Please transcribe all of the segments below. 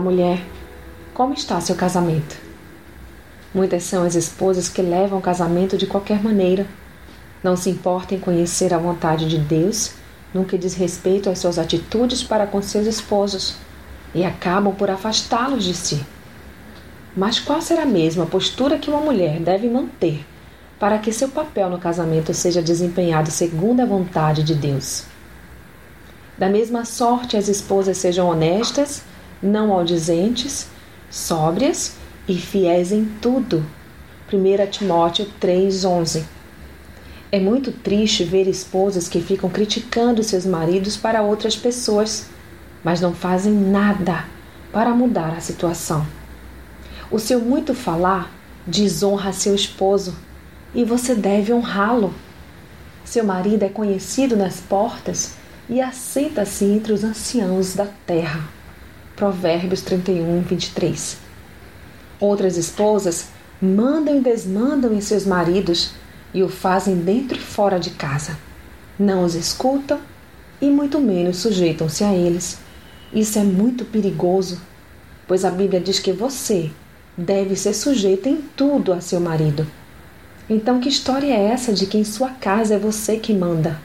Mulher. Como está seu casamento? Muitas são as esposas que levam o casamento de qualquer maneira. Não se importam em conhecer a vontade de Deus, no que diz respeito às suas atitudes para com seus esposos, e acabam por afastá-los de si. Mas qual será mesmo a postura que uma mulher deve manter para que seu papel no casamento seja desempenhado segundo a vontade de Deus? Da mesma sorte, as esposas sejam honestas não maldizentes, sóbrias e fiéis em tudo. 1 Timóteo 3,11 É muito triste ver esposas que ficam criticando seus maridos para outras pessoas, mas não fazem nada para mudar a situação. O seu muito falar desonra seu esposo e você deve honrá-lo. Seu marido é conhecido nas portas e aceita-se entre os anciãos da terra. Provérbios 31, 23. Outras esposas mandam e desmandam em seus maridos e o fazem dentro e fora de casa. Não os escutam e muito menos sujeitam-se a eles. Isso é muito perigoso, pois a Bíblia diz que você deve ser sujeito em tudo a seu marido. Então, que história é essa de que em sua casa é você que manda?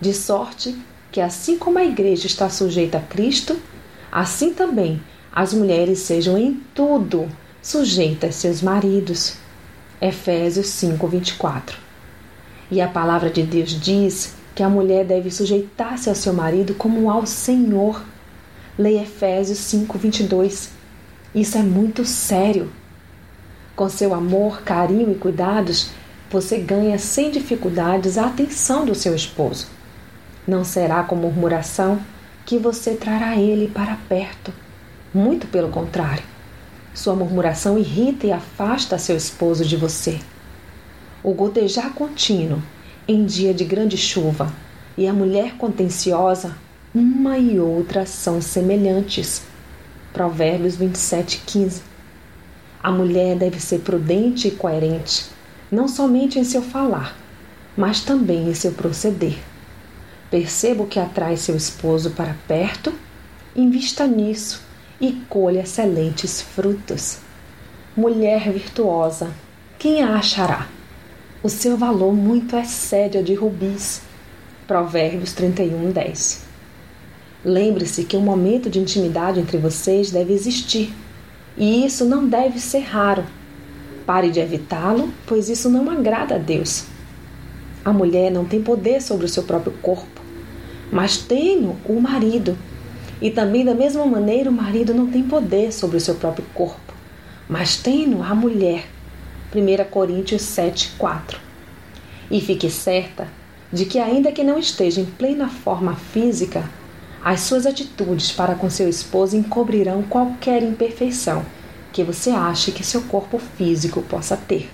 De sorte que, assim como a igreja está sujeita a Cristo, assim também as mulheres sejam em tudo sujeitas a seus maridos. Efésios 5, 24. E a palavra de Deus diz que a mulher deve sujeitar-se ao seu marido como ao Senhor. Leia Efésios 5, 22. Isso é muito sério. Com seu amor, carinho e cuidados, você ganha sem dificuldades a atenção do seu esposo. Não será com murmuração que você trará ele para perto. Muito pelo contrário. Sua murmuração irrita e afasta seu esposo de você. O gotejar contínuo em dia de grande chuva e a mulher contenciosa, uma e outra são semelhantes. Provérbios 27, 15. A mulher deve ser prudente e coerente, não somente em seu falar, mas também em seu proceder. Perceba o que atrai seu esposo para perto, invista nisso e colha excelentes frutos. Mulher virtuosa, quem a achará? O seu valor muito excede a de rubis. Provérbios 31, 10. Lembre-se que um momento de intimidade entre vocês deve existir, e isso não deve ser raro. Pare de evitá-lo, pois isso não agrada a Deus. A mulher não tem poder sobre o seu próprio corpo mas tem o marido. E também, da mesma maneira, o marido não tem poder sobre o seu próprio corpo, mas tem a mulher. 1 Coríntios 7, 4. E fique certa de que, ainda que não esteja em plena forma física, as suas atitudes para com seu esposo encobrirão qualquer imperfeição que você ache que seu corpo físico possa ter.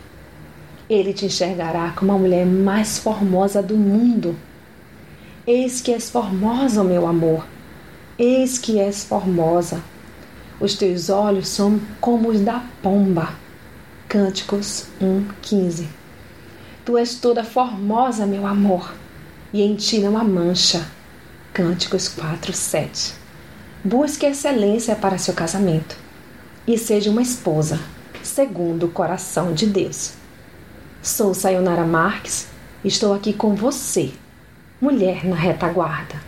Ele te enxergará como a mulher mais formosa do mundo Eis que és formosa, meu amor. Eis que és formosa. Os teus olhos são como os da pomba. Cânticos 1:15. Tu és toda formosa, meu amor, e em ti não há mancha. Cânticos 4:7. Busque excelência para seu casamento e seja uma esposa segundo o coração de Deus. Sou Sayonara Marques, estou aqui com você mulher na retaguarda.